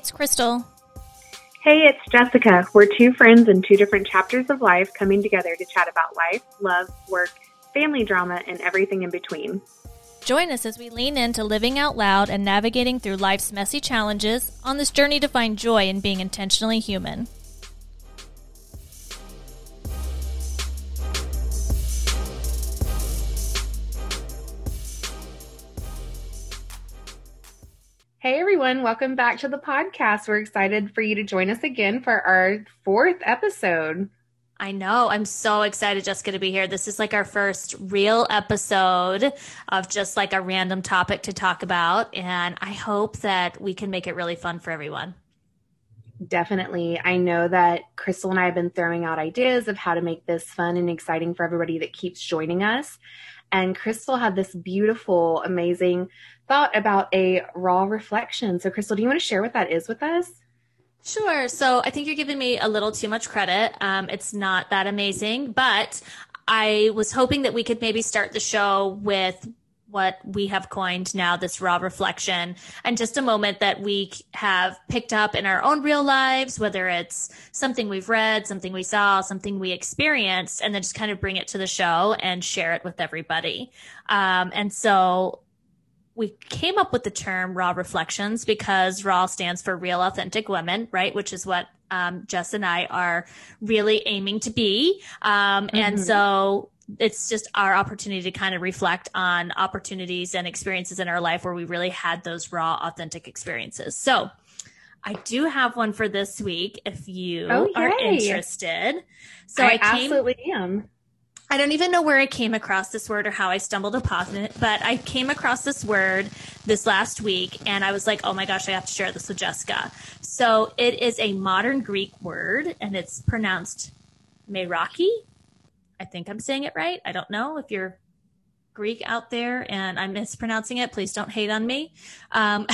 it's Crystal. Hey, it's Jessica. We're two friends in two different chapters of life coming together to chat about life, love, work, family drama, and everything in between. Join us as we lean into living out loud and navigating through life's messy challenges on this journey to find joy in being intentionally human. Welcome back to the podcast. We're excited for you to join us again for our fourth episode. I know. I'm so excited, Jessica, to be here. This is like our first real episode of just like a random topic to talk about. And I hope that we can make it really fun for everyone. Definitely. I know that Crystal and I have been throwing out ideas of how to make this fun and exciting for everybody that keeps joining us. And Crystal had this beautiful, amazing thought about a raw reflection. So, Crystal, do you want to share what that is with us? Sure. So, I think you're giving me a little too much credit. Um, it's not that amazing, but I was hoping that we could maybe start the show with what we have coined now this raw reflection and just a moment that we have picked up in our own real lives, whether it's something we've read, something we saw, something we experienced, and then just kind of bring it to the show and share it with everybody. Um, and so we came up with the term raw reflections because raw stands for real authentic women right which is what um, jess and i are really aiming to be um, mm-hmm. and so it's just our opportunity to kind of reflect on opportunities and experiences in our life where we really had those raw authentic experiences so I do have one for this week if you oh, are interested. So I, I came, absolutely am. I don't even know where I came across this word or how I stumbled upon it, but I came across this word this last week and I was like, oh my gosh, I have to share this with Jessica. So it is a modern Greek word and it's pronounced Meraki. I think I'm saying it right. I don't know if you're Greek out there and I'm mispronouncing it. Please don't hate on me. Um,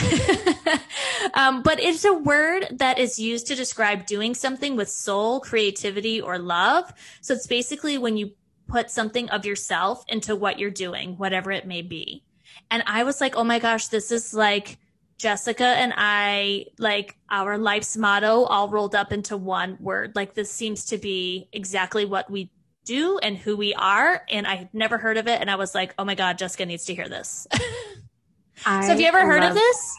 um, but it's a word that is used to describe doing something with soul, creativity, or love. So it's basically when you put something of yourself into what you're doing, whatever it may be. And I was like, oh my gosh, this is like Jessica and I, like our life's motto all rolled up into one word. Like this seems to be exactly what we do and who we are. And I had never heard of it. And I was like, oh my God, Jessica needs to hear this. so have you ever heard of this?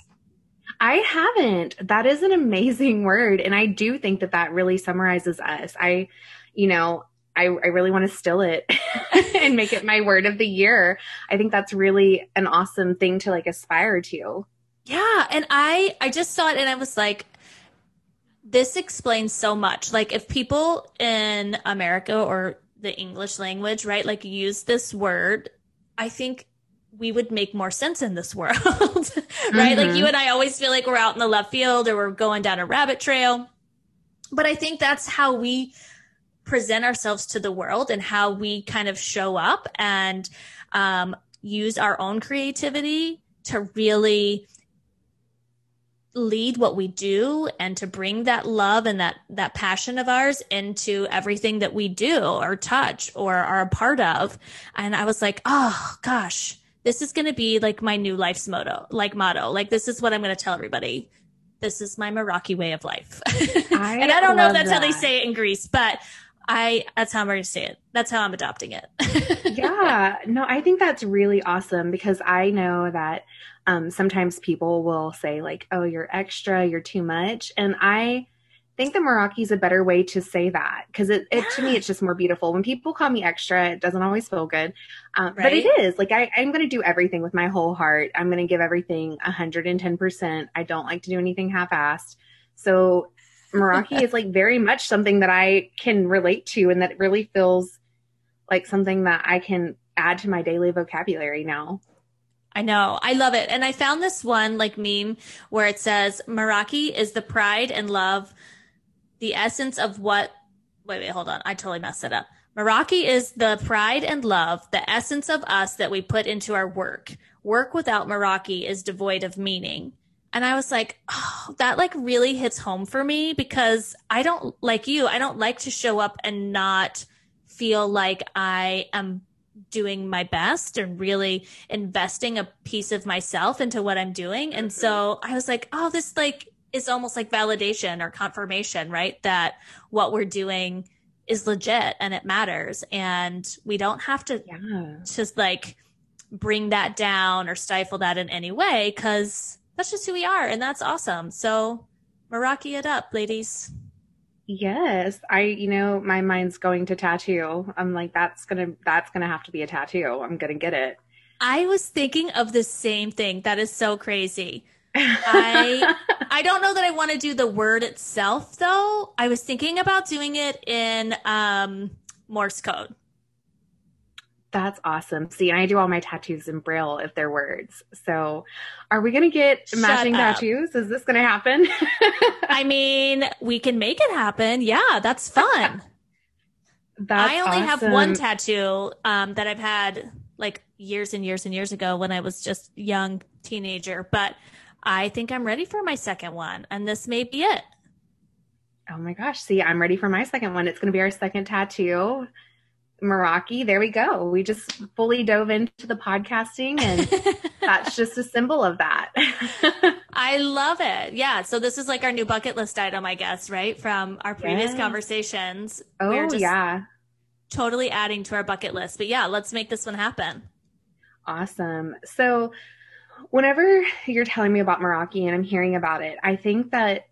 I haven't. That is an amazing word. And I do think that that really summarizes us. I, you know, I, I really want to still it and make it my word of the year. I think that's really an awesome thing to like aspire to. Yeah. And I, I just saw it and I was like, this explains so much. Like if people in America or the English language, right, like use this word, I think we would make more sense in this world, right? Mm-hmm. Like you and I always feel like we're out in the left field or we're going down a rabbit trail. But I think that's how we present ourselves to the world and how we kind of show up and um, use our own creativity to really lead what we do and to bring that love and that that passion of ours into everything that we do or touch or are a part of and i was like oh gosh this is going to be like my new life's motto like motto like this is what i'm going to tell everybody this is my Meraki way of life. I and I don't know if that's that. how they say it in Greece, but I that's how I'm going to say it. That's how I'm adopting it. yeah. No, I think that's really awesome because I know that um, sometimes people will say like, "Oh, you're extra, you're too much," and I think the Meraki is a better way to say that because it, it yeah. to me it's just more beautiful. When people call me extra, it doesn't always feel good, um, right? but it is like I, I'm going to do everything with my whole heart. I'm going to give everything 110. percent I don't like to do anything half-assed. So Meraki is like very much something that I can relate to and that really feels like something that I can add to my daily vocabulary now. I know. I love it. And I found this one like meme where it says Meraki is the pride and love, the essence of what wait, wait, hold on. I totally messed it up. Meraki is the pride and love, the essence of us that we put into our work. Work without Meraki is devoid of meaning. And I was like, oh, that like really hits home for me because I don't like you. I don't like to show up and not feel like I am doing my best and really investing a piece of myself into what I'm doing. And so mm-hmm. I was like, oh, this like is almost like validation or confirmation, right? That what we're doing is legit and it matters. And we don't have to Yeah. just like bring that down or stifle that in any way because that's just who we are. And that's awesome. So, Meraki it up, ladies. Yes, I you know my mind's going to tattoo. I'm like that's gonna that's gonna have to be a tattoo. I'm gonna get it. I was thinking of the same thing. That is so crazy. I I don't know that I want to do the word itself though. I was thinking about doing it in um Morse code. That's awesome. See, and I do all my tattoos in braille if they're words. So, are we gonna get Shut matching up. tattoos? Is this gonna happen? I mean, we can make it happen. Yeah, that's fun. that's I only have one tattoo um, that I've had like years and years and years ago when I was just young teenager, but I think I'm ready for my second one, and this may be it. Oh my gosh! See, I'm ready for my second one. It's gonna be our second tattoo. Meraki, there we go. We just fully dove into the podcasting, and that's just a symbol of that. I love it. Yeah. So this is like our new bucket list item, I guess, right? From our previous conversations. oh yeah. totally adding to our bucket list. But yeah, let's make this one happen. Awesome. So, whenever you're telling me about Meraki and I'm hearing about it, I think that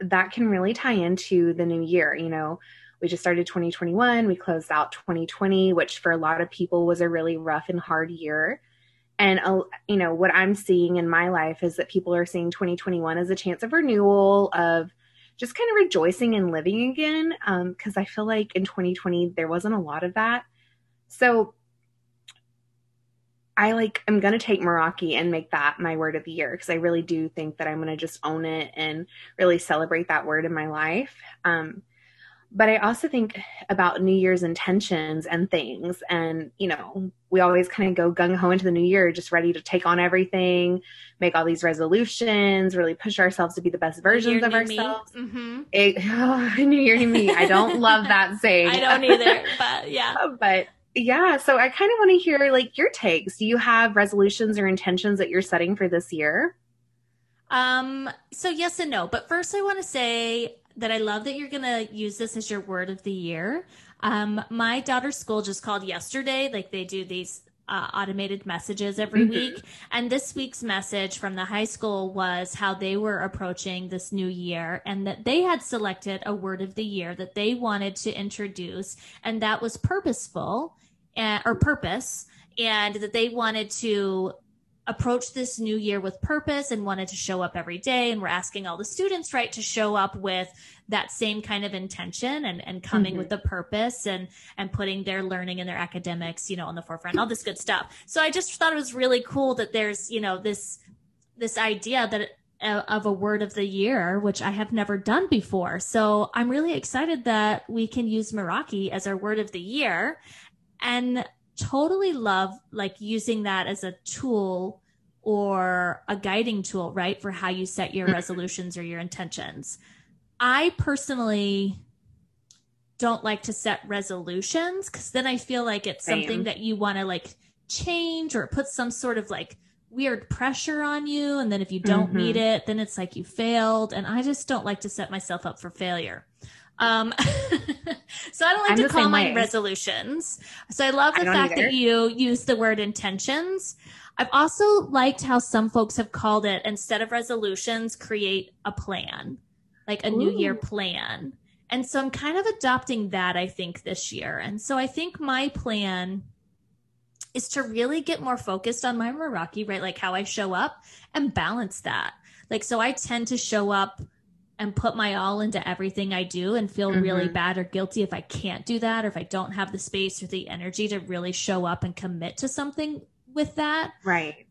that can really tie into the new year. You know, we just started 2021, we closed out 2020, which for a lot of people was a really rough and hard year. And, uh, you know, what I'm seeing in my life is that people are seeing 2021 as a chance of renewal, of just kind of rejoicing and living again. Because I feel like in 2020, there wasn't a lot of that. So, I like I'm gonna take Meraki and make that my word of the year because I really do think that I'm gonna just own it and really celebrate that word in my life. Um, but I also think about New Year's intentions and things, and you know, we always kind of go gung ho into the new year, just ready to take on everything, make all these resolutions, really push ourselves to be the best versions Year, of new me. ourselves. Mhm. It, oh, new year to me. I don't love that saying. I don't either, but yeah. but yeah, so I kind of want to hear like your takes. Do you have resolutions or intentions that you're setting for this year? Um, so yes and no. But first I want to say that I love that you're gonna use this as your word of the year. Um, my daughter's school just called yesterday, like they do these uh, automated messages every Mhm. week. And this week's message from the high school was how they were approaching this new year and that they had selected a word of the year that they wanted to introduce, and that was purposeful uh, or purpose, and that they wanted to approach this new year with purpose and wanted to show up every day. And we're asking all the students right to show up with that same kind of intention and, and coming Mhm. with the purpose and and putting their learning and their academics you know on the forefront all this good stuff. So i just thought it was really cool that there's you know this this idea that uh, of a word of the year which i have never done before. So i'm really excited that we can use meraki as our word of the year and totally love like using that as a tool or a guiding tool, right? For how you set your resolutions or your intentions. I personally don't like to set resolutions because then I feel like it's Same. something that you want to like change or put some sort of like weird pressure on you. And then if you don't Mhm. meet it, then it's like you failed. And I just don't like to set myself up for failure. Um, so I don't like I'm to call mine way. resolutions. So I love the don't fact that you use the word intentions. I've also liked how some folks have called it instead of resolutions, create a plan, like a new year plan. And so I'm kind of adopting that, I think, this year. And so I think my plan is to really get more focused on my Meraki, right? Like how I show up and balance that. Like, so I tend to show up and put my all into everything I do and feel really Mhm. bad or guilty if I can't do that or if I don't have the space or the energy to really show up and commit to something with that. Right.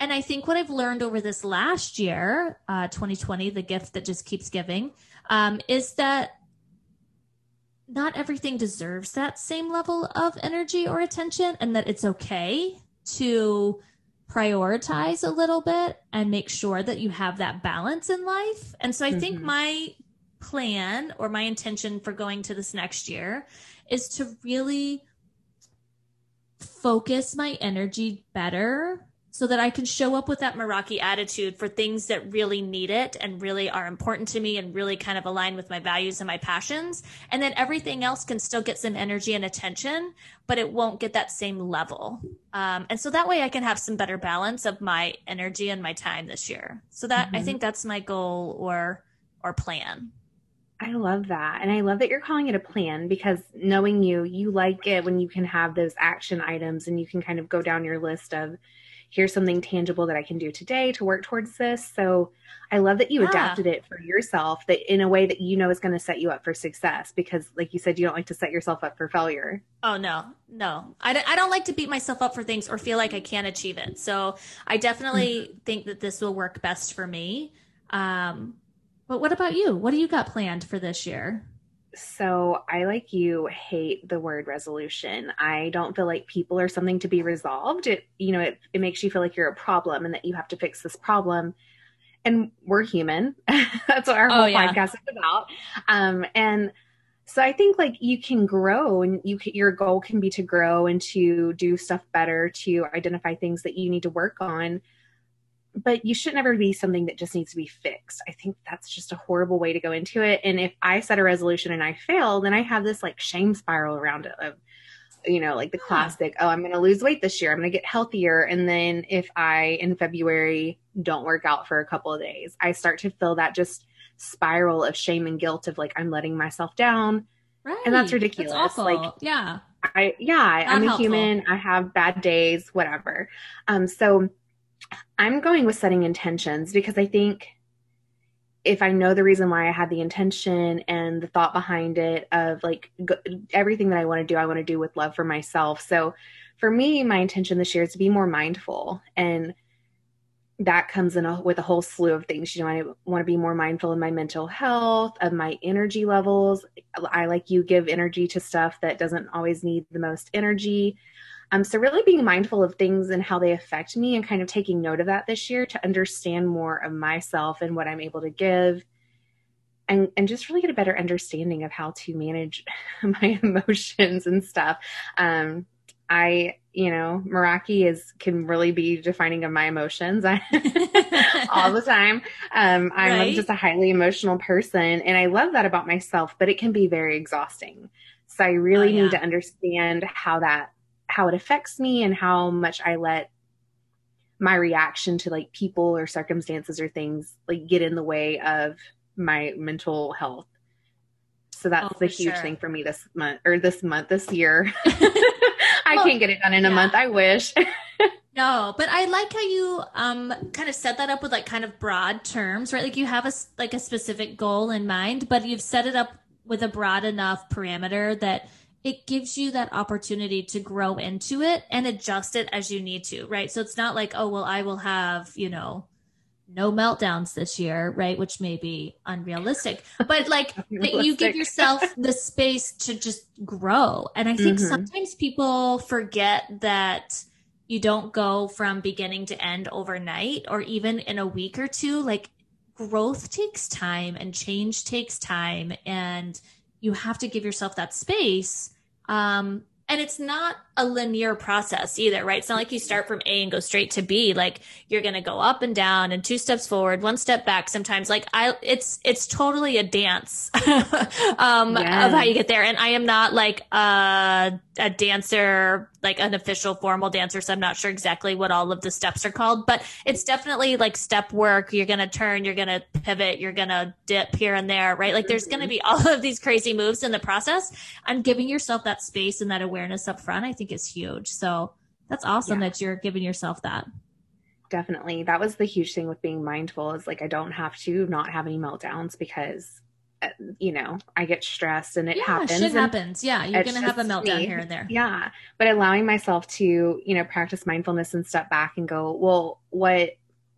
And I think what I've learned over this last year, uh, 2020, the gift that just keeps giving, um, is that not everything deserves that same level of energy or attention, and that it's okay to prioritize a little bit and make sure that you have that balance in life. And so I think Mhm. my plan or my intention for going to this next year is to really focus my energy better so that I can show up with that Meraki attitude for things that really need it and really are important to me and really kind of align with my values and my passions. And then everything else can still get some energy and attention, but it won't get that same level. Um, and so that way I can have some better balance of my energy and my time this year. So that mm-hmm. I think that's my goal or or plan. I love that. And I love that you're calling it a plan because knowing you, you like it when you can have those action items and you can kind of go down your list of here's something tangible that I can do today to work towards this. So I love that you yeah. adapted it for yourself that in a way that you know is going to set you up for success because like you said you don't like to set yourself up for failure. Oh no. No. I, I don't like to beat myself up for things or feel like I can't achieve it. So I definitely mm-hmm. think that this will work best for me. Um but what about you? What do you got planned for this year? So I, like you, hate the word resolution. I don't feel like people are something to be resolved. It, you know, it, it makes you feel like you're a problem and that you have to fix this problem. And we're human. That's what our oh, whole yeah. podcast is about. Um, and so I think like you can grow and you can, your goal can be to grow and to do stuff better, to identify things that you need to work on but you should never be something that just needs to be fixed. I think that's just a horrible way to go into it. And if I set a resolution and I fail, then I have this like shame spiral around it of, you know, like the classic, oh, I'm going to lose weight this year. I'm going to get healthier. And then if I in February don't work out for a couple of days, I start to feel that just spiral of shame and guilt of like, I'm letting myself down. Right. And that's ridiculous. That's like, yeah. I, yeah, Not I'm a helpful. human. I have bad days, whatever. Um, so, I'm going with setting intentions because I think if I know the reason why I had the intention and the thought behind it of like go, everything that I want to do, I want to do with love for myself. So for me, my intention this year is to be more mindful and that comes in a, with a whole slew of things. You know, I want to be more mindful of my mental health, of my energy levels. I like you give energy to stuff that doesn't always need the most energy. Um, so really being mindful of things and how they affect me and kind of taking note of that this year to understand more of myself and what I'm able to give and and just really get a better understanding of how to manage my emotions and stuff. Um, I, you know, Meraki is can really be defining of my emotions all the time. Um, I'm right? just a highly emotional person, and I love that about myself. But it can be very exhausting. So I really oh, yeah. need to understand how that how it affects me and how much I let my reaction to like people or circumstances or things like get in the way of my mental health. So that's oh, the huge sure. thing for me this month or this month, this year. I well, can't get it done in yeah. a month. I wish. no, but I like how you um kind of set that up with like kind of broad terms, right? Like you have a like a specific goal in mind, but you've set it up with a broad enough parameter that it gives you that opportunity to grow into it and adjust it as you need to, right? So it's not like, oh, well, I will have, you know, no meltdowns this year, right? Which may be unrealistic, but like that you give yourself the space to just grow. And I think mm-hmm. sometimes people forget that you don't go from beginning to end overnight or even in a week or two. Like growth takes time and change takes time. And you have to give yourself that space um, and it's not a linear process either, right? It's not like you start from A and go straight to B. Like you're going to go up and down and two steps forward, one step back. Sometimes like I, it's, it's totally a dance, um, yeah. of how you get there. And I am not like a, a dancer, like an official formal dancer. So I'm not sure exactly what all of the steps are called, but it's definitely like step work. You're going to turn, you're going to pivot, you're going to dip here and there, right? Like there's going to be all of these crazy moves in the process and giving yourself that space and that awareness up front. I think is huge. So that's awesome yeah. that you're giving yourself that. Definitely. That was the huge thing with being mindful is like I don't have to not have any meltdowns because Uh, you know, I get stressed and it yeah, happens. Shit happens. Yeah. You're going to have a meltdown me. here and there. Yeah. But allowing myself to, you know, practice mindfulness and step back and go, well, what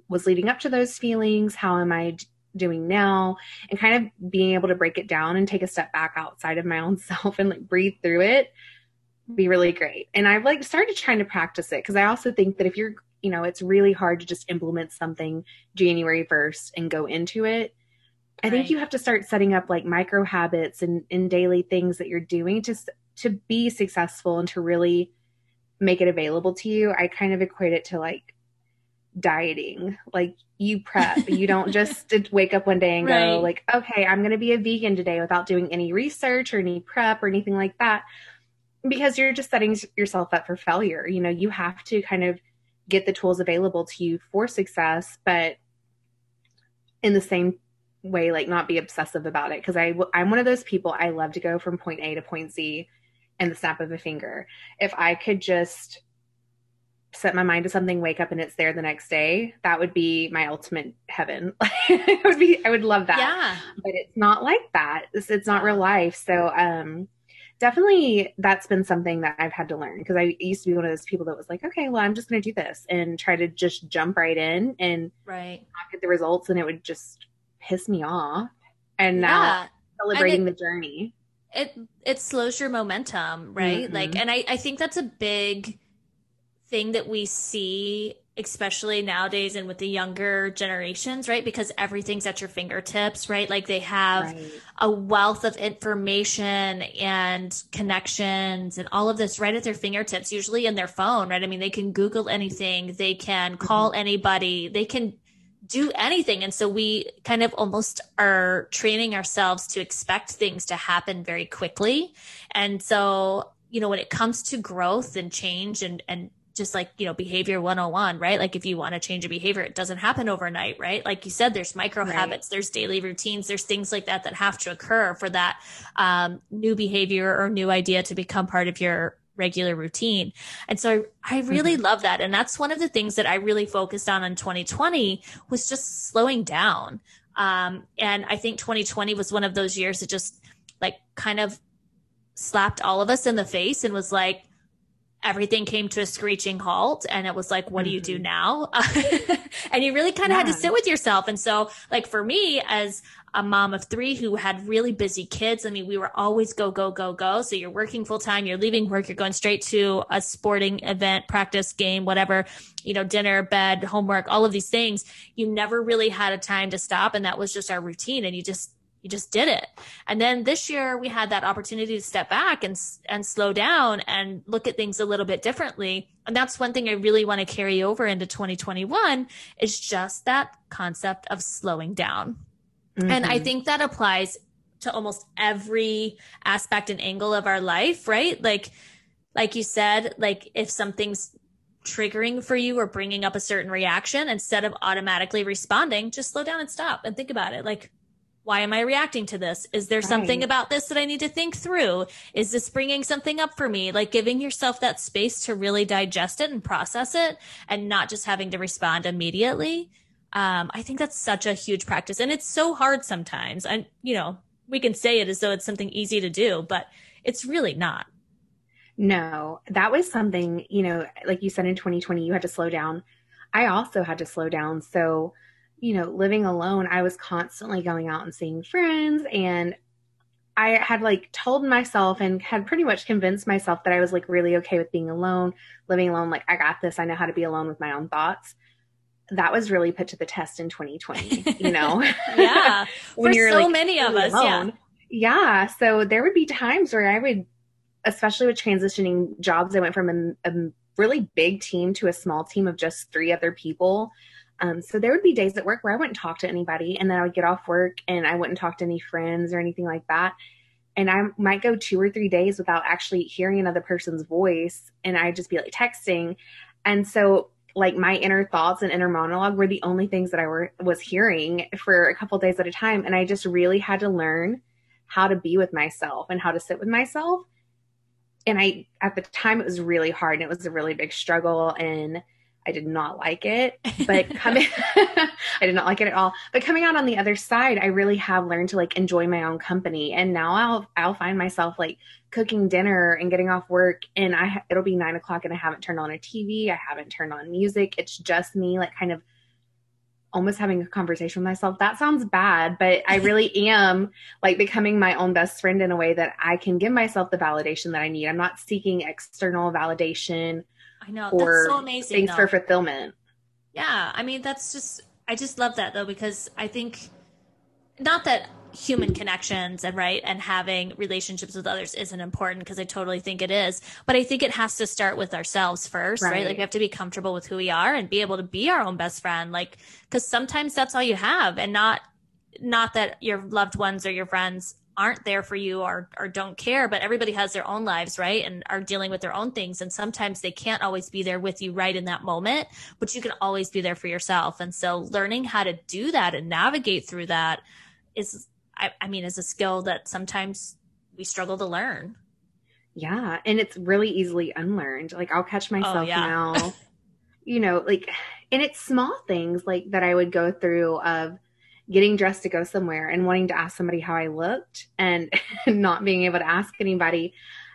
was leading up to those feelings? How am I doing now? And kind of being able to break it down and take a step back outside of my own self and like breathe through it be really great. And I've like started trying to practice it because I also think that if you're, you know, it's really hard to just implement something January 1st and go into it. I think you have to start setting up like micro habits and, and daily things that you're doing to to be successful and to really make it available to you. I kind of equate it to like dieting. Like you prep. you don't just uh, wake up one day and Right. go like, okay, I'm going to be a vegan today without doing any research or any prep or anything like that. Because you're just setting yourself up for failure. You know, you have to kind of get the tools available to you for success, but in the same way, like not be obsessive about it. Because I, I'm one of those people. I love to go from point A to point Z in the snap of a finger. If I could just set my mind to something, wake up and it's there the next day, that would be my ultimate heaven. it would be, I would love that. Yeah. But it's not like that. It's, it's not real life. So, um, definitely that's been something that I've had to learn because I used to be one of those people that was like, okay, well, I'm just going to do this and try to just jump right in and Right. not get the results, and it would just piss me off. And now Yeah. celebrating And the journey. it it slows your momentum right Mhm. like and I, I think that's a big thing that we see especially nowadays and with the younger generations right because everything's at your fingertips right like they have Right. a wealth of information and connections and all of this right at their fingertips usually in their phone right i mean they can google anything they can call anybody they can do anything. And so we kind of almost are training ourselves to expect things to happen very quickly. And so you know when it comes to growth and change and and just like you know behavior 101 right? Like if you want to change a behavior it doesn't happen overnight right? Like you said there's micro Right. habits there's daily routines there's things like that that have to occur for that um, new behavior or new idea to become part of your regular routine. And so i, I really love that. And that's one of the things that i really focused on in 2020 was just slowing down. Um, and i think 2020 was one of those years that just like kind of slapped all of us in the face and was like everything came to a screeching halt and it was like what do you do Mhm. now? And you really kind of had to sit with yourself. And so like for me as a mom of three who had really busy kids i mean we were always go go go go. So you're working full time you're leaving work you're going straight to a sporting event practice game whatever you know dinner bed homework all of these things. You never really had a time to stop and that was just our routine and you just you just did it and then this year we had that opportunity to step back and and slow down and look at things a little bit differently and that's one thing i really want to carry over into 2021 is just that concept of slowing down and I Mhm. think that applies to almost every aspect and angle of our life, right? Like, like you said, like if something's triggering for you or bringing up a certain reaction, instead of automatically responding, just slow down and stop and think about it. Like, why am I reacting to this? Is there something about this that I need to think through? Is this bringing something up for me? Like giving yourself that space to really digest it and process it and not just having to respond immediately um, I think that's such a huge practice, and it's so hard sometimes. And you know, we can say it as though it's something easy to do, but it's really not. No, that was something, you know, like you said in 2020, you had to slow down. I also had to slow down. So, you know, living alone, I was constantly going out and seeing friends. And I had like told myself and had pretty much convinced myself that I was like really okay with being alone, living alone. Like, I got this. I know how to be alone with my own thoughts. That was really put to the test in 2020, you know? Yeah, when for you're so like, many of us. Yeah. Yeah. So there would be times where I would, especially with transitioning jobs, I went from a, a really big team to a small team of just three other people. Um, so there would be days at work where I wouldn't talk to anybody, and then I would get off work and I wouldn't talk to any friends or anything like that. And I might go two or three days without actually hearing another person's voice, and I'd just be like texting. And so, like my inner thoughts and inner monologue were the only things that I were was hearing for a couple days at a time, and I just really had to learn how to be with myself and how to sit with myself. And I, at the time, it was really hard and it was a really big struggle and I did not like it. But coming, I did not like it at all. But coming out on the other side, I really have learned to like enjoy my own company. And now I'll, I'll find myself like cooking dinner and getting off work and I, it'll be nine o'clock and I haven't turned on a TV. I haven't turned on music. It's just me like kind of almost having a conversation with myself. That sounds bad, but I really am like becoming my own best friend in a way that I can give myself the validation that I need. I'm not seeking external validation I know or that's so amazing. things though. for fulfillment. Yeah, I mean that's just I just love that though because I think not that human connections and right and having relationships with others isn't important because I totally think it is. But I think it has to start with ourselves first, right? right? Like we have to be comfortable with who we are and be able to be our own best friend. Like, cause sometimes that's all you have and not, not that your loved ones or your friends aren't there for you or or don't care but everybody has their own lives right? And are dealing with their own things. And sometimes they can't always be there with you right in that moment but you can always be there for yourself. And so learning how to do that and navigate through that is I, I mean is a skill that sometimes we struggle to learn. Yeah. And it's really easily unlearned. Like i'll catch oh, myself oh, yeah. now you know like and it's small things like that i would go through of getting dressed to go somewhere and wanting to ask somebody how I looked and not being able to ask anybody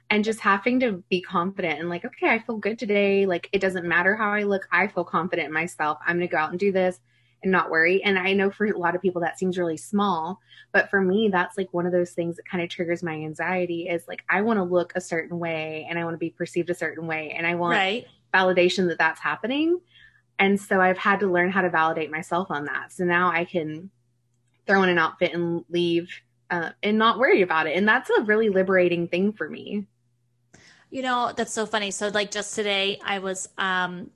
and just having to be confident and like, okay, I feel good today. Like it doesn't matter how I look. I feel confident in myself. I'm going to go out and do this and not worry. And I know for a lot of people that seems really small, but for me, that's like one of those things that kind of triggers my anxiety is like, I want to look a certain way and I want to be perceived a certain way. And I want right. validation that that's happening. And so I've had to learn how to validate myself on that. So now I can throw in an outfit and leave uh, and not worry about it. And that's a really liberating thing for me. You know, that's so funny. So, like, just today, I was um,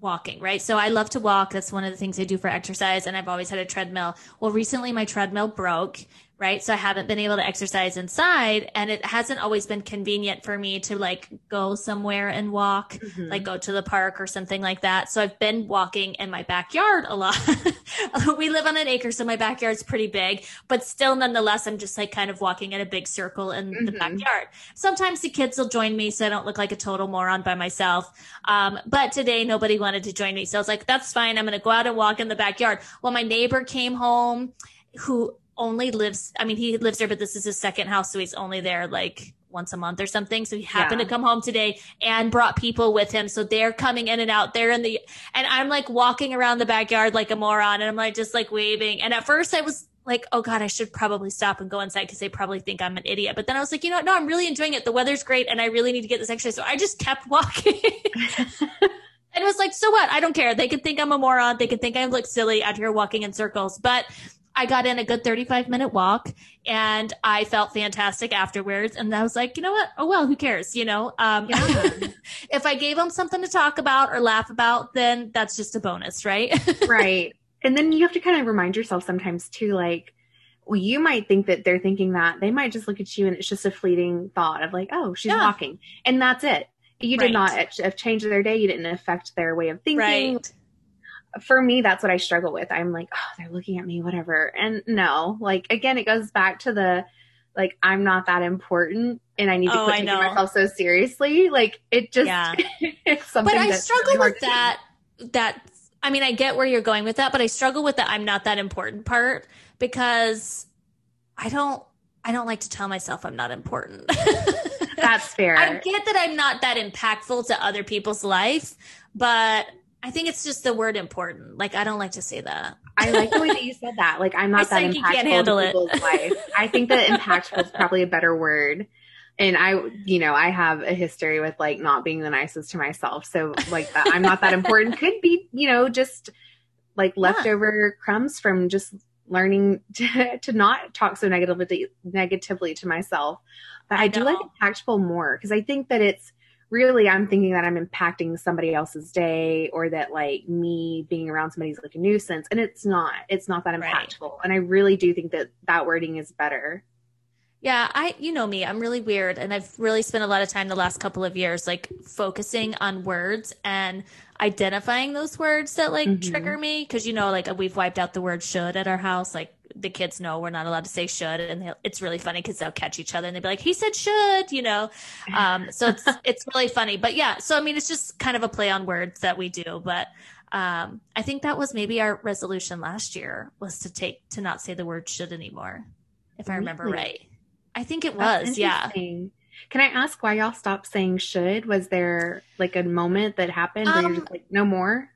walking, right? So, I love to walk. That's one of the things I do for exercise. And I've always had a treadmill. Well, recently, my treadmill broke right? So I haven't been able to exercise inside and it hasn't always been convenient for me to like go somewhere and walk, mm-hmm. like go to the park or something like that. So I've been walking in my backyard a lot. we live on an acre, so my backyard's pretty big, but still nonetheless, I'm just like kind of walking in a big circle in mm-hmm. the backyard. Sometimes the kids will join me so I don't look like a total moron by myself. Um, but today nobody wanted to join me. So I was like, that's fine. I'm going to go out and walk in the backyard. Well, my neighbor came home who only lives i mean he lives there but this is his second house so he's only there like once a month or something so he happened yeah. to come home today and brought people with him so they're coming in and out they're in the and i'm like walking around the backyard like a moron and i'm like just like waving and at first i was like oh god i should probably stop and go inside because they probably think i'm an idiot but then i was like you know what? no i'm really enjoying it the weather's great and i really need to get this exercise so i just kept walking And it was like, so what? I don't care. They could think I'm a moron. They could think I look silly out here walking in circles. But I got in a good 35 minute walk and I felt fantastic afterwards. And I was like, you know what? Oh, well, who cares? You know, um, yeah. if I gave them something to talk about or laugh about, then that's just a bonus, right? right. And then you have to kind of remind yourself sometimes too, like, well, you might think that they're thinking that they might just look at you and it's just a fleeting thought of like, oh, she's yeah. walking. And that's it. You did right. not change their day. You didn't affect their way of thinking. Right for me, that's what I struggle with. I'm like, oh, they're looking at me, whatever. And no, like again, it goes back to the like I'm not that important and I need to oh, quit taking myself so seriously. Like it just yeah. it's something. But I struggle really with that. That I mean, I get where you're going with that, but I struggle with the I'm not that important part because I don't I don't like to tell myself I'm not important. That's fair. I get that I'm not that impactful to other people's life, but I think it's just the word important. Like I don't like to say that. I like the way that you said that. Like I'm not that impactful can't handle to people's it. life. I think that impactful is probably a better word. And I, you know, I have a history with like not being the nicest to myself. So like that, I'm not that important could be, you know, just like leftover yeah. crumbs from just learning to, to not talk so negatively negatively to myself. But I, I do like impactful more because I think that it's really I'm thinking that I'm impacting somebody else's day or that like me being around somebody's like a nuisance and it's not it's not that impactful right. and I really do think that that wording is better. Yeah, I you know me, I'm really weird and I've really spent a lot of time the last couple of years like focusing on words and identifying those words that like mm-hmm. trigger me because you know like we've wiped out the word should at our house like the kids know we're not allowed to say should and it's really funny because they'll catch each other and they'll be like he said should you know um, so it's it's really funny but yeah so i mean it's just kind of a play on words that we do but um, i think that was maybe our resolution last year was to take to not say the word should anymore if i remember really? right i think it was yeah can I ask why y'all stopped saying should? Was there like a moment that happened where um, you're just like, no more?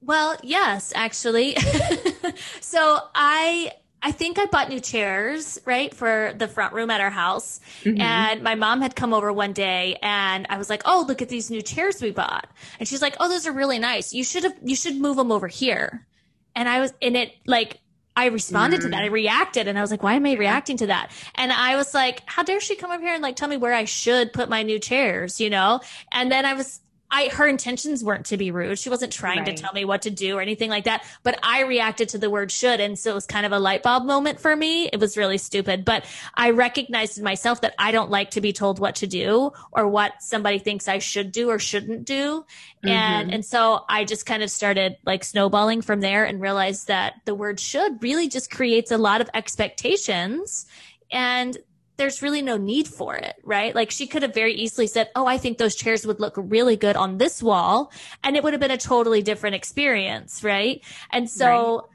Well, yes, actually. so I I think I bought new chairs, right, for the front room at our house. Mm-hmm. And my mom had come over one day and I was like, "Oh, look at these new chairs we bought." And she's like, "Oh, those are really nice. You should have you should move them over here." And I was in it like I responded mm. to that. I reacted and I was like, why am I reacting to that? And I was like, how dare she come up here and like tell me where I should put my new chairs, you know? And then I was I her intentions weren't to be rude. She wasn't trying right. to tell me what to do or anything like that. But I reacted to the word should, and so it was kind of a light bulb moment for me. It was really stupid, but I recognized in myself that I don't like to be told what to do or what somebody thinks I should do or shouldn't do. Mm-hmm. And and so I just kind of started like snowballing from there and realized that the word should really just creates a lot of expectations and there's really no need for it, right? Like she could have very easily said, Oh, I think those chairs would look really good on this wall. And it would have been a totally different experience, right? And so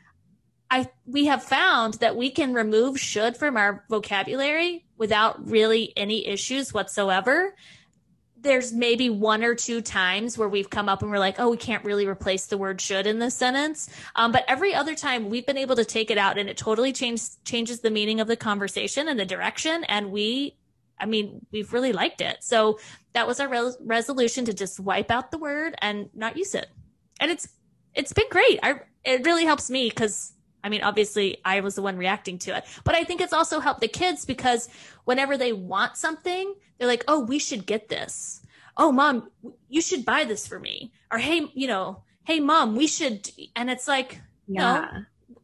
right. I, we have found that we can remove should from our vocabulary without really any issues whatsoever there's maybe one or two times where we've come up and we're like, oh, we can't really replace the word should in this sentence. Um, but every other time we've been able to take it out and it totally changes changes the meaning of the conversation and the direction. And we, I mean, we've really liked it. So that was our re- resolution to just wipe out the word and not use it. And it's, it's been great. I, it really helps me because I mean, obviously I was the one reacting to it, but I think it's also helped the kids because whenever they want something, they're like, oh, we should get this. Oh, mom, you should buy this for me. Or, hey, you know, hey, mom, we should. And it's like, yeah. no,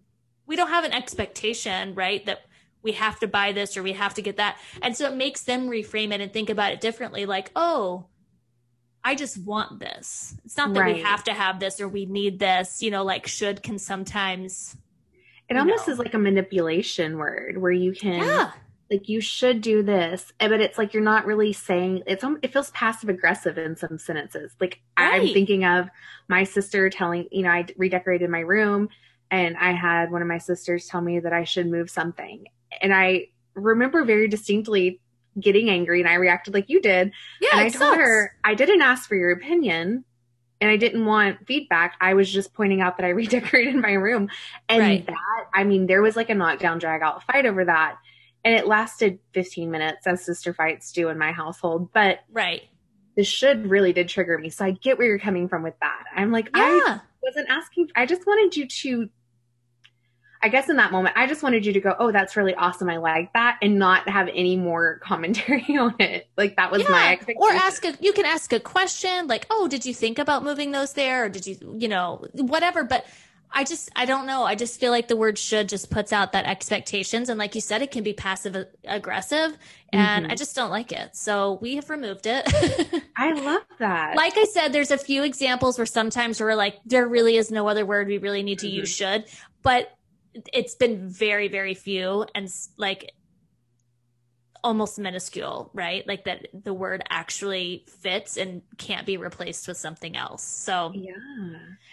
we don't have an expectation, right? That we have to buy this or we have to get that. And so it makes them reframe it and think about it differently like, oh, I just want this. It's not that right. we have to have this or we need this, you know, like should can sometimes. It almost know. is like a manipulation word where you can yeah like you should do this eh, but it's like you're not really saying it's it feels passive aggressive in some sentences like right. i'm thinking of my sister telling you know i redecorated my room and i had one of my sisters tell me that i should move something and i remember very distinctly getting angry and i reacted like you did yeah and i told sucks. her i didn't ask for your opinion and I didn't want feedback. I was just pointing out that I redecorated my room. And right. that, I mean, there was like a knockdown, drag out fight over that and it lasted 15 minutes as sister fights do in my household but right this should really did trigger me so i get where you're coming from with that i'm like yeah. i wasn't asking i just wanted you to i guess in that moment i just wanted you to go oh that's really awesome i like that and not have any more commentary on it like that was yeah. my expectation or ask a you can ask a question like oh did you think about moving those there or did you you know whatever but I just, I don't know. I just feel like the word should just puts out that expectations. And like you said, it can be passive aggressive. And mm-hmm. I just don't like it. So we have removed it. I love that. Like I said, there's a few examples where sometimes we're like, there really is no other word we really need to mm-hmm. use should. But it's been very, very few. And like, almost minuscule, right? Like that the word actually fits and can't be replaced with something else. So, yeah.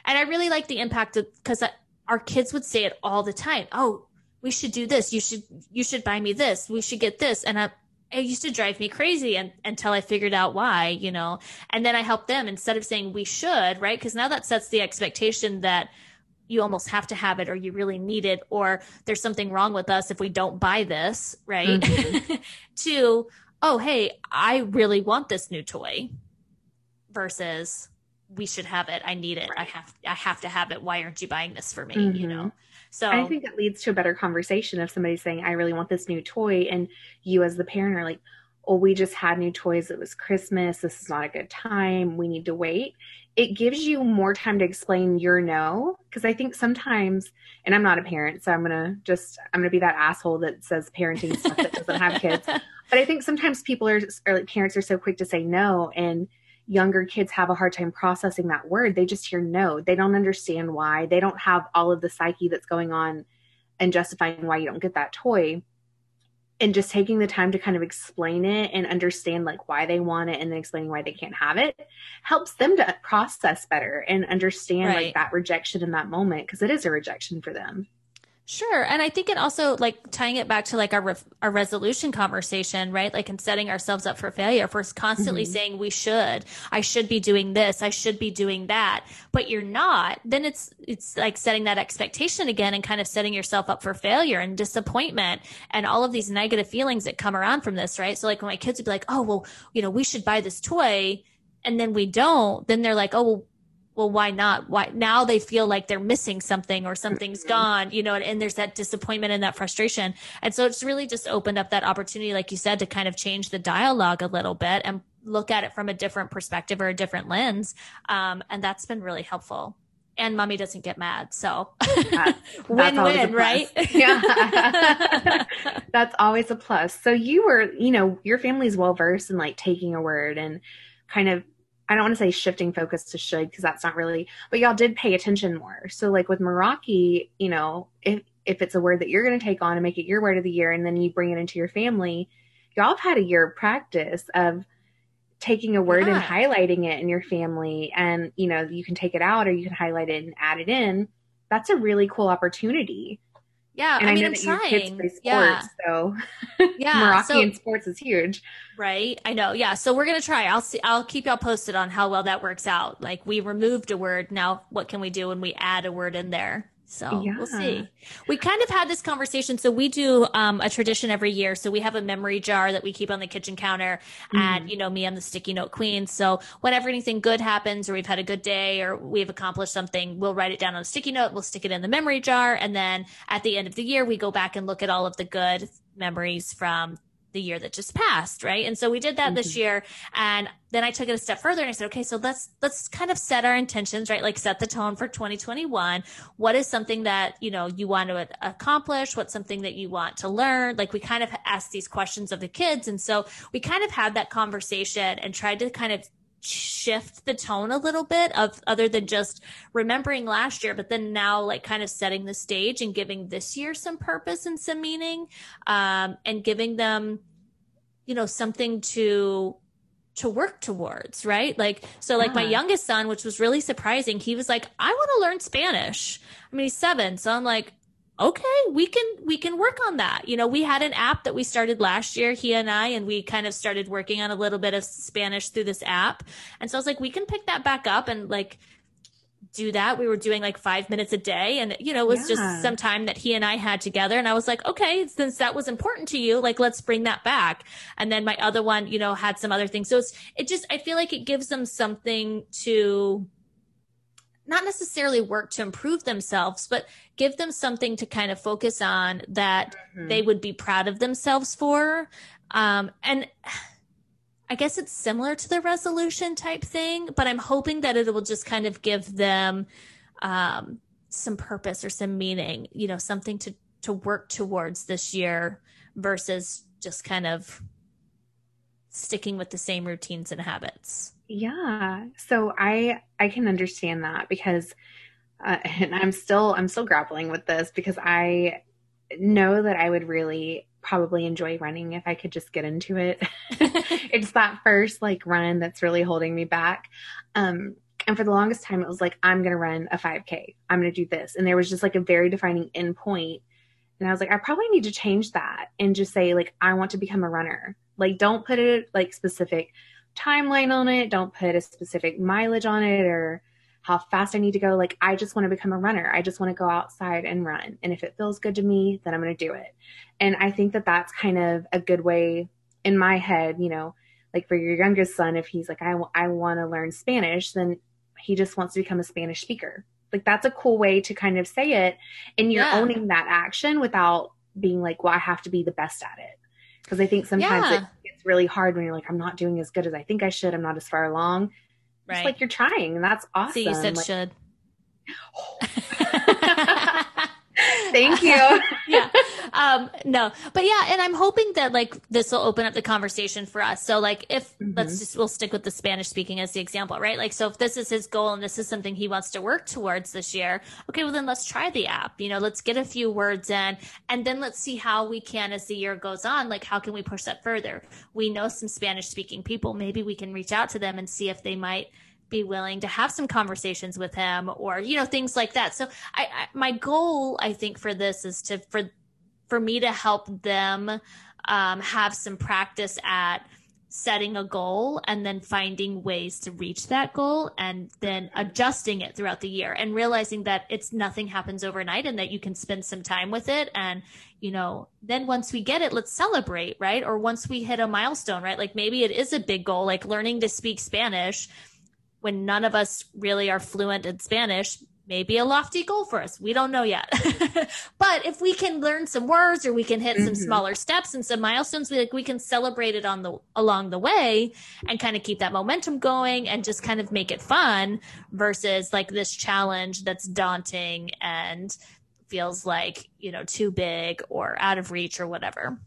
And I really like the impact of because our kids would say it all the time. Oh, we should do this. You should you should buy me this. We should get this. And I, it used to drive me crazy and, until I figured out why, you know. And then I helped them instead of saying we should, right? Because now that sets the expectation that you almost have to have it or you really need it or there's something wrong with us if we don't buy this, right? Mm-hmm. to, oh, hey, I really want this new toy versus we should have it. I need it. Right. I have I have to have it. Why aren't you buying this for me? Mm-hmm. You know. So I think it leads to a better conversation if somebody's saying, I really want this new toy and you as the parent are like, Oh, we just had new toys. It was Christmas. This is not a good time. We need to wait it gives you more time to explain your no because i think sometimes and i'm not a parent so i'm gonna just i'm gonna be that asshole that says parenting stuff that doesn't have kids but i think sometimes people are or like parents are so quick to say no and younger kids have a hard time processing that word they just hear no they don't understand why they don't have all of the psyche that's going on and justifying why you don't get that toy and just taking the time to kind of explain it and understand like why they want it and then explaining why they can't have it helps them to process better and understand right. like that rejection in that moment because it is a rejection for them Sure. And I think it also like tying it back to like our, re- our resolution conversation, right? Like in setting ourselves up for failure. If we're constantly mm-hmm. saying we should, I should be doing this, I should be doing that, but you're not, then it's, it's like setting that expectation again and kind of setting yourself up for failure and disappointment and all of these negative feelings that come around from this, right? So like when my kids would be like, Oh, well, you know, we should buy this toy and then we don't, then they're like, Oh, well, well, why not? Why now they feel like they're missing something or something's mm-hmm. gone, you know, and, and, there's that disappointment and that frustration. And so it's really just opened up that opportunity, like you said, to kind of change the dialogue a little bit and look at it from a different perspective or a different lens. Um, and that's been really helpful. And mommy doesn't get mad. So win win, right? yeah. that's always a plus. So you were, you know, your family's well versed in like taking a word and kind of I don't want to say shifting focus to should because that's not really, but y'all did pay attention more. So like with Meraki, you know, if if it's a word that you're going to take on and make it your word of the year, and then you bring it into your family, y'all have had a year of practice of taking a word yeah. and highlighting it in your family, and you know you can take it out or you can highlight it and add it in. That's a really cool opportunity. Yeah, and I, I mean, I'm trying. Sports, yeah. so yeah, Meraki so, sports is huge. Right. I know. Yeah. So we're gonna try. I'll see. I'll keep y'all posted on how well that works out. Like we removed a word. Now, what can we do when we add a word in there? So yeah. we'll see. We kind of had this conversation. So we do um, a tradition every year. So we have a memory jar that we keep on the kitchen counter. Mm. And, you know, me, I'm the sticky note queen. So whenever anything good happens or we've had a good day or we've accomplished something, we'll write it down on a sticky note. We'll stick it in the memory jar. And then at the end of the year, we go back and look at all of the good memories from the year that just passed, right? And so we did that mm-hmm. this year and then I took it a step further and I said, okay, so let's let's kind of set our intentions, right? Like set the tone for 2021. What is something that, you know, you want to accomplish? What's something that you want to learn? Like we kind of asked these questions of the kids and so we kind of had that conversation and tried to kind of shift the tone a little bit of other than just remembering last year, but then now like kind of setting the stage and giving this year some purpose and some meaning, um, and giving them, you know, something to to work towards, right? Like, so like my youngest son, which was really surprising, he was like, I want to learn Spanish. I mean, he's seven. So I'm like, okay, we can we can work on that. You know, we had an app that we started last year, he and I, and we kind of started working on a little bit of Spanish through this app. And so I was like, we can pick that back up and like do that. We were doing like five minutes a day. And, you know, it was yeah. just some time that he and I had together. And I was like, okay, since that was important to you, like, let's bring that back. And then my other one, you know, had some other things. So it's, it just, I feel like it gives them something to, not necessarily work to improve themselves, but give them something to kind of focus on that mm-hmm. they would be proud of themselves for. Um, and I guess it's similar to the resolution type thing, but I'm hoping that it will just kind of give them um, some purpose or some meaning, you know, something to, to work towards this year versus just kind of sticking with the same routines and habits. Yeah. So I I can understand that because uh, and I'm still I'm still grappling with this because I know that I would really probably enjoy running if I could just get into it. it's that first like run that's really holding me back. Um and for the longest time it was like I'm going to run a 5k. I'm going to do this. And there was just like a very defining end point. And I was like I probably need to change that and just say like I want to become a runner. Like don't put it like specific timeline on it. Don't put a specific mileage on it or how fast I need to go. Like, I just want to become a runner. I just want to go outside and run. And if it feels good to me, then I'm going to do it. And I think that that's kind of a good way in my head, you know, like for your youngest son, if he's like, I, w- I want to learn Spanish, then he just wants to become a Spanish speaker. Like, that's a cool way to kind of say it. And you're yeah. owning that action without being like, well, I have to be the best at it. Because I think sometimes yeah. it really hard when you're like, I'm not doing as good as I think I should. I'm not as far along. Right. It's like you're trying, and that's awesome. See, you said like, should. Thank you. yeah. Um, no, but yeah, and I'm hoping that like this will open up the conversation for us. So like if mm-hmm. let's just we'll stick with the Spanish speaking as the example, right? Like so if this is his goal and this is something he wants to work towards this year, okay, well then let's try the app. You know, let's get a few words in and then let's see how we can as the year goes on, like how can we push that further? We know some Spanish speaking people, maybe we can reach out to them and see if they might be willing to have some conversations with him or you know things like that so I, I, my goal i think for this is to for for me to help them um, have some practice at setting a goal and then finding ways to reach that goal and then adjusting it throughout the year and realizing that it's nothing happens overnight and that you can spend some time with it. And you know then once we get it let's celebrate right? Or once we hit a milestone right? Like maybe it is a big goal like learning to speak spanish when none of us really are fluent in Spanish, maybe a lofty goal for us. We don't know yet. but if we can learn some words or we can hit mm-hmm. some smaller steps and some milestones, we like we can celebrate it on the along the way and kind of keep that momentum going and just kind of make it fun versus like this challenge that's daunting and feels like, you know, too big or out of reach or whatever.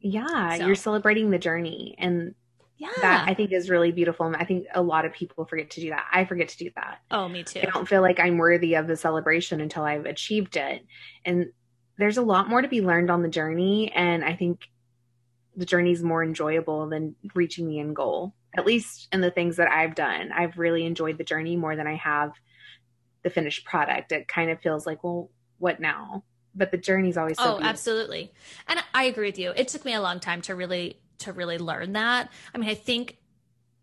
Yeah, so. you're celebrating the journey and yeah. That I think is really beautiful. And I think a lot of people forget to do that. I forget to do that. Oh, me too. I don't feel like I'm worthy of the celebration until I've achieved it. And there's a lot more to be learned on the journey. And I think the journey is more enjoyable than reaching the end goal, at least in the things that I've done. I've really enjoyed the journey more than I have the finished product. It kind of feels like, well, what now? But the journey's always so Oh, beautiful. absolutely. And I agree with you. It took me a long time to really to really learn that. I mean, I think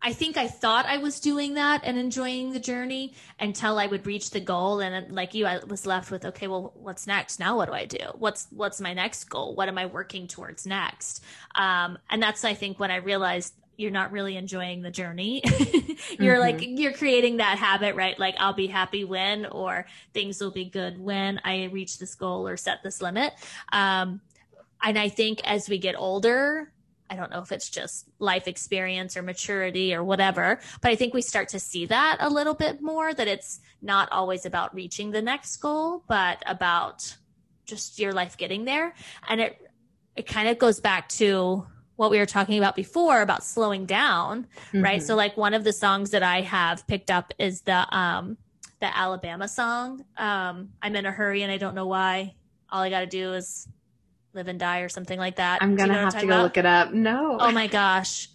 I think I thought I was doing that and enjoying the journey until I would reach the goal. And like you, I was left with, okay, well, what's next? Now what do I do? What's, what's my next goal? What am I working towards next? Um, and that's, I think, when I realized you're not really enjoying the journey. you're mm-hmm. like, you're creating that habit, right? Like, I'll be happy when, or things will be good when I reach this goal or set this limit. Um, and I think as we get older, I don't know if it's just life experience or maturity or whatever, but I think we start to see that a little bit more that it's not always about reaching the next goal, but about just your life getting there. And it, it kind of goes back to what we were talking about before about slowing down, mm-hmm. right? So like one of the songs that I have picked up is the, um, the Alabama song. Um, I'm in a hurry and I don't know why. All I got to do is live and die or something like that. I'm gonna have to go about? look it up. No. Oh my gosh.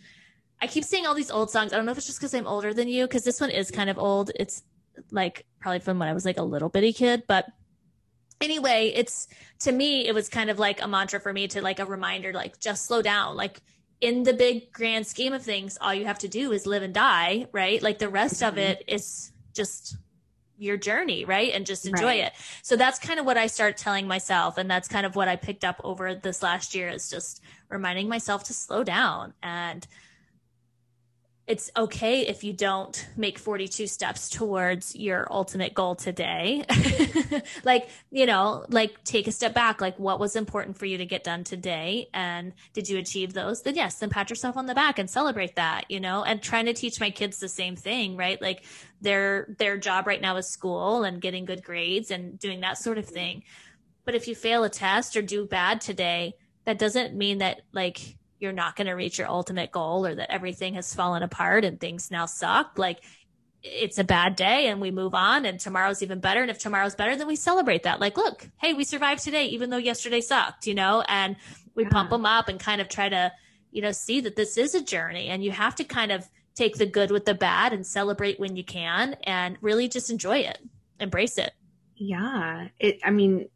I keep seeing all these old songs. I don't know if it's just because I'm older than you, because this one is kind of old. It's like probably from when I was like a little bitty kid, but anyway, it's to me, it was kind of like a mantra for me to like a reminder, like just slow down. Like in the big grand scheme of things, all you have to do is live and die, right? Like the rest mm-hmm. of it is just your journey, right? And just enjoy right. it. So that's kind of what I start telling myself. And that's kind of what I picked up over this last year is just reminding myself to slow down and it's okay if you don't make 42 steps towards your ultimate goal today. like, you know, like take a step back. Like, what was important for you to get done today? And did you achieve those? Then, yes, then pat yourself on the back and celebrate that, you know, and trying to teach my kids the same thing, right? Like, their, their job right now is school and getting good grades and doing that sort of thing. But if you fail a test or do bad today, that doesn't mean that, like, you're not going to reach your ultimate goal or that everything has fallen apart and things now suck. Like it's a bad day and we move on and tomorrow's even better. And if tomorrow's better, then we celebrate that. Like, look, hey, we survived today, even though yesterday sucked, you know, and we yeah. pump them up and kind of try to, you know, see that this is a journey and you have to kind of take the good with the bad and celebrate when you can and really just enjoy it, embrace it. Yeah. It, I mean,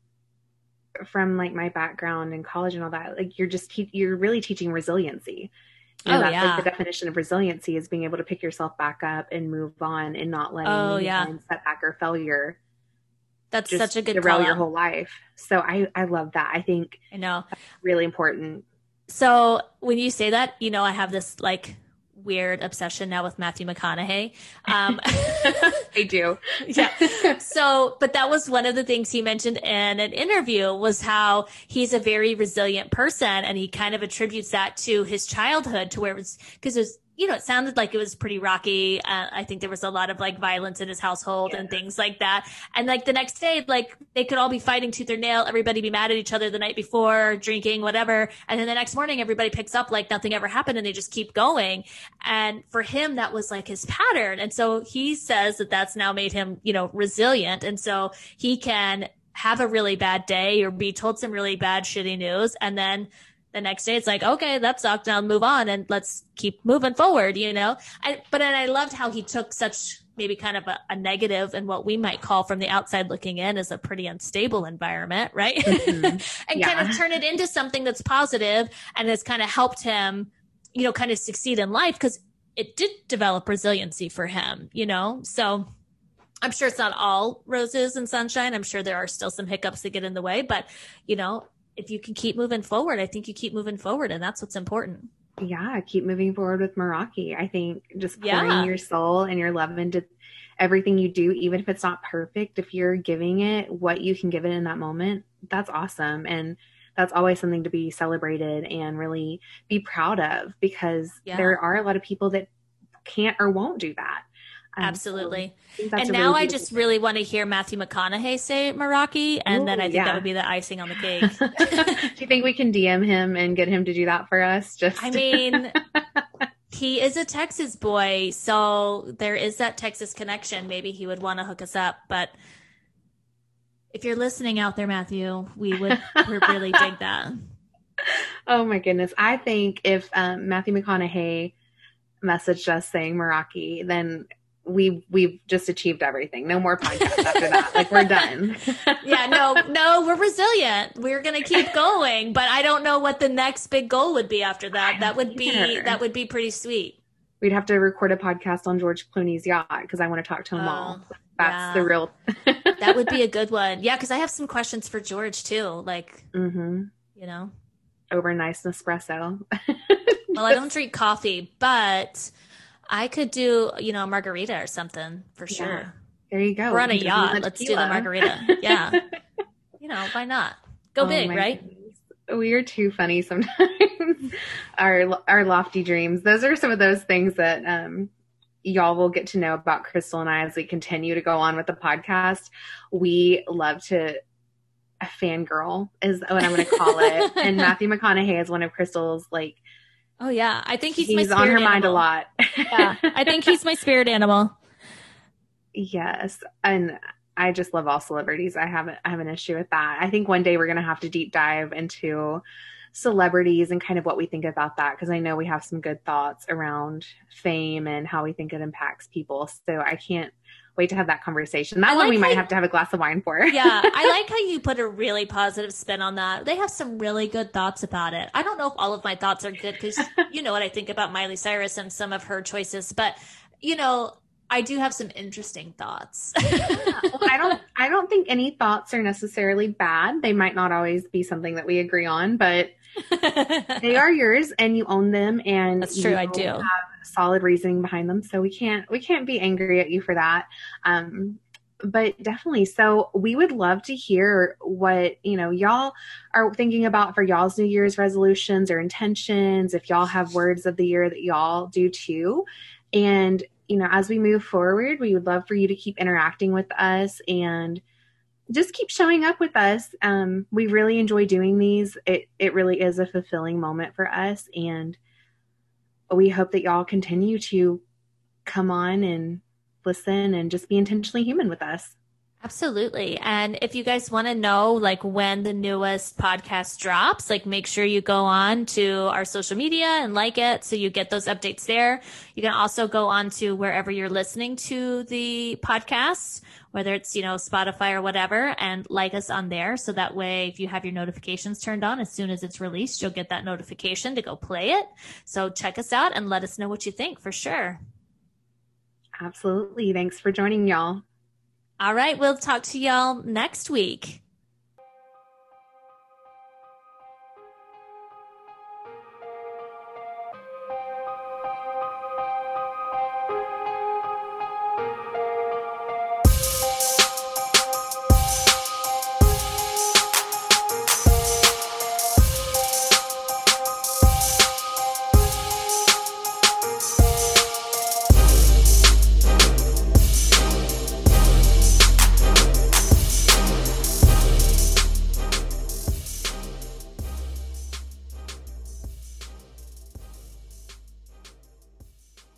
from like my background in college and all that, like you're just te- you're really teaching resiliency. You oh, know, oh, that's yeah. like the definition of resiliency is being able to pick yourself back up and move on and not letting oh, yeah. setback or failure that's such a good derail your whole life. So I I love that. I think I know really important. So when you say that, you know, I have this like weird obsession now with Matthew McConaughey. Um, I do. yeah. So, but that was one of the things he mentioned in an interview was how he's a very resilient person and he kind of attributes that to his childhood to where it was because it was you know, it sounded like it was pretty rocky. Uh, I think there was a lot of like violence in his household yeah. and things like that. And like the next day, like they could all be fighting tooth or nail, everybody be mad at each other the night before, drinking, whatever. And then the next morning, everybody picks up like nothing ever happened and they just keep going. And for him, that was like his pattern. And so he says that that's now made him, you know, resilient. And so he can have a really bad day or be told some really bad, shitty news and then the next day it's like okay that sucked now move on and let's keep moving forward you know I, but and i loved how he took such maybe kind of a, a, negative and what we might call from the outside looking in is a pretty unstable environment right mm-hmm. and yeah. kind of turn it into something that's positive and has kind of helped him you know kind of succeed in life because it did develop resiliency for him you know so I'm sure it's not all roses and sunshine. I'm sure there are still some hiccups that get in the way, but you know, if you can keep moving forward, I think you keep moving forward and that's what's important. yeah, keep moving forward with Meraki. I think just pouring Yeah. your soul and your love into everything you do, even if it's not perfect, if you're giving it what you can give it in that moment, that's awesome. And that's always something to be celebrated and really be proud of because Yeah. there are a lot of people that can't or won't do that. Um, Absolutely. That's and now really I just really want to hear Matthew McConaughey say Meraki, and then I think yeah. that would be the icing on the cake. do you think we can DM him and get him to do that for us? Just I mean, he is a Texas boy, so there is that Texas connection. Maybe he would want to hook us up, but if you're listening out there, Matthew, we would we really dig that. oh my goodness. I think if um, Matthew McConaughey messaged us saying Meraki, then we we've just achieved everything. No more podcasts after that. Like we're done. Yeah, no, no, we're resilient. We're gonna keep going, but I don't know what the next big goal would be after that. That would be either. that would be pretty sweet. We'd have to record a podcast on George Clooney's yacht because I want to talk to all. Oh, That's yeah. the real. That would be a good one. Yeah, because I have some questions for George too. Like, hmm you know, Over nice Nespresso. well, I don't drink coffee, but I could do, you know, a margarita or something for Yeah. sure. There you go. We're on a yacht. Let's do the margarita. Yeah. You know, why not? Go Oh big, right? goodness. We are too funny sometimes. our our lofty dreams. Those are some of those things that um, y'all will get to know about Crystal and I as we continue to go on with the podcast. We love to a fangirl is what I'm going to call it. and Matthew McConaughey is one of Crystal's like Oh yeah, I think he's, he's, my on her spirit mind a lot. Yeah, I think he's my spirit animal. Yes, and I just love all celebrities. I have I have an issue with that. I think one day we're going to have to deep dive into celebrities and kind of what we think about that because I know we have some good thoughts around fame and how we think it impacts people. So I can't wait to have that conversation. That I one like we might you- have to have a glass of wine for. Yeah, I like how you put a really positive spin on that. They have some really good thoughts about it. I don't know if all of my thoughts are good because you know what I think about Miley Cyrus and some of her choices, but you know, I do have some interesting thoughts. well, I don't I don't think any thoughts are necessarily bad. They might not always be something that we agree on, but they are yours and you own them and That's true, I do. have solid reasoning behind them so we can't we can't be angry at you for that um but definitely so we would love to hear what you know y'all are thinking about for y'all's new year's resolutions or intentions if y'all have words of the year that y'all do too and you know as we move forward we would love for you to keep interacting with us and just keep showing up with us. Um, we really enjoy doing these. It it really is a fulfilling moment for us, and we hope that y'all continue to come on and listen and just be intentionally human with us. Absolutely. And if you guys want to know like when the newest podcast drops, like make sure you go on to our social media and like it so you get those updates there. You can also go on to wherever you're listening to the podcast, whether it's, you know, Spotify or whatever, and like us on there. So that way, if you have your notifications turned on, as soon as it's released, you'll get that notification to go play it. So check us out and let us know what you think for sure. Absolutely. Thanks for joining y'all. All right. We'll talk to y'all next week.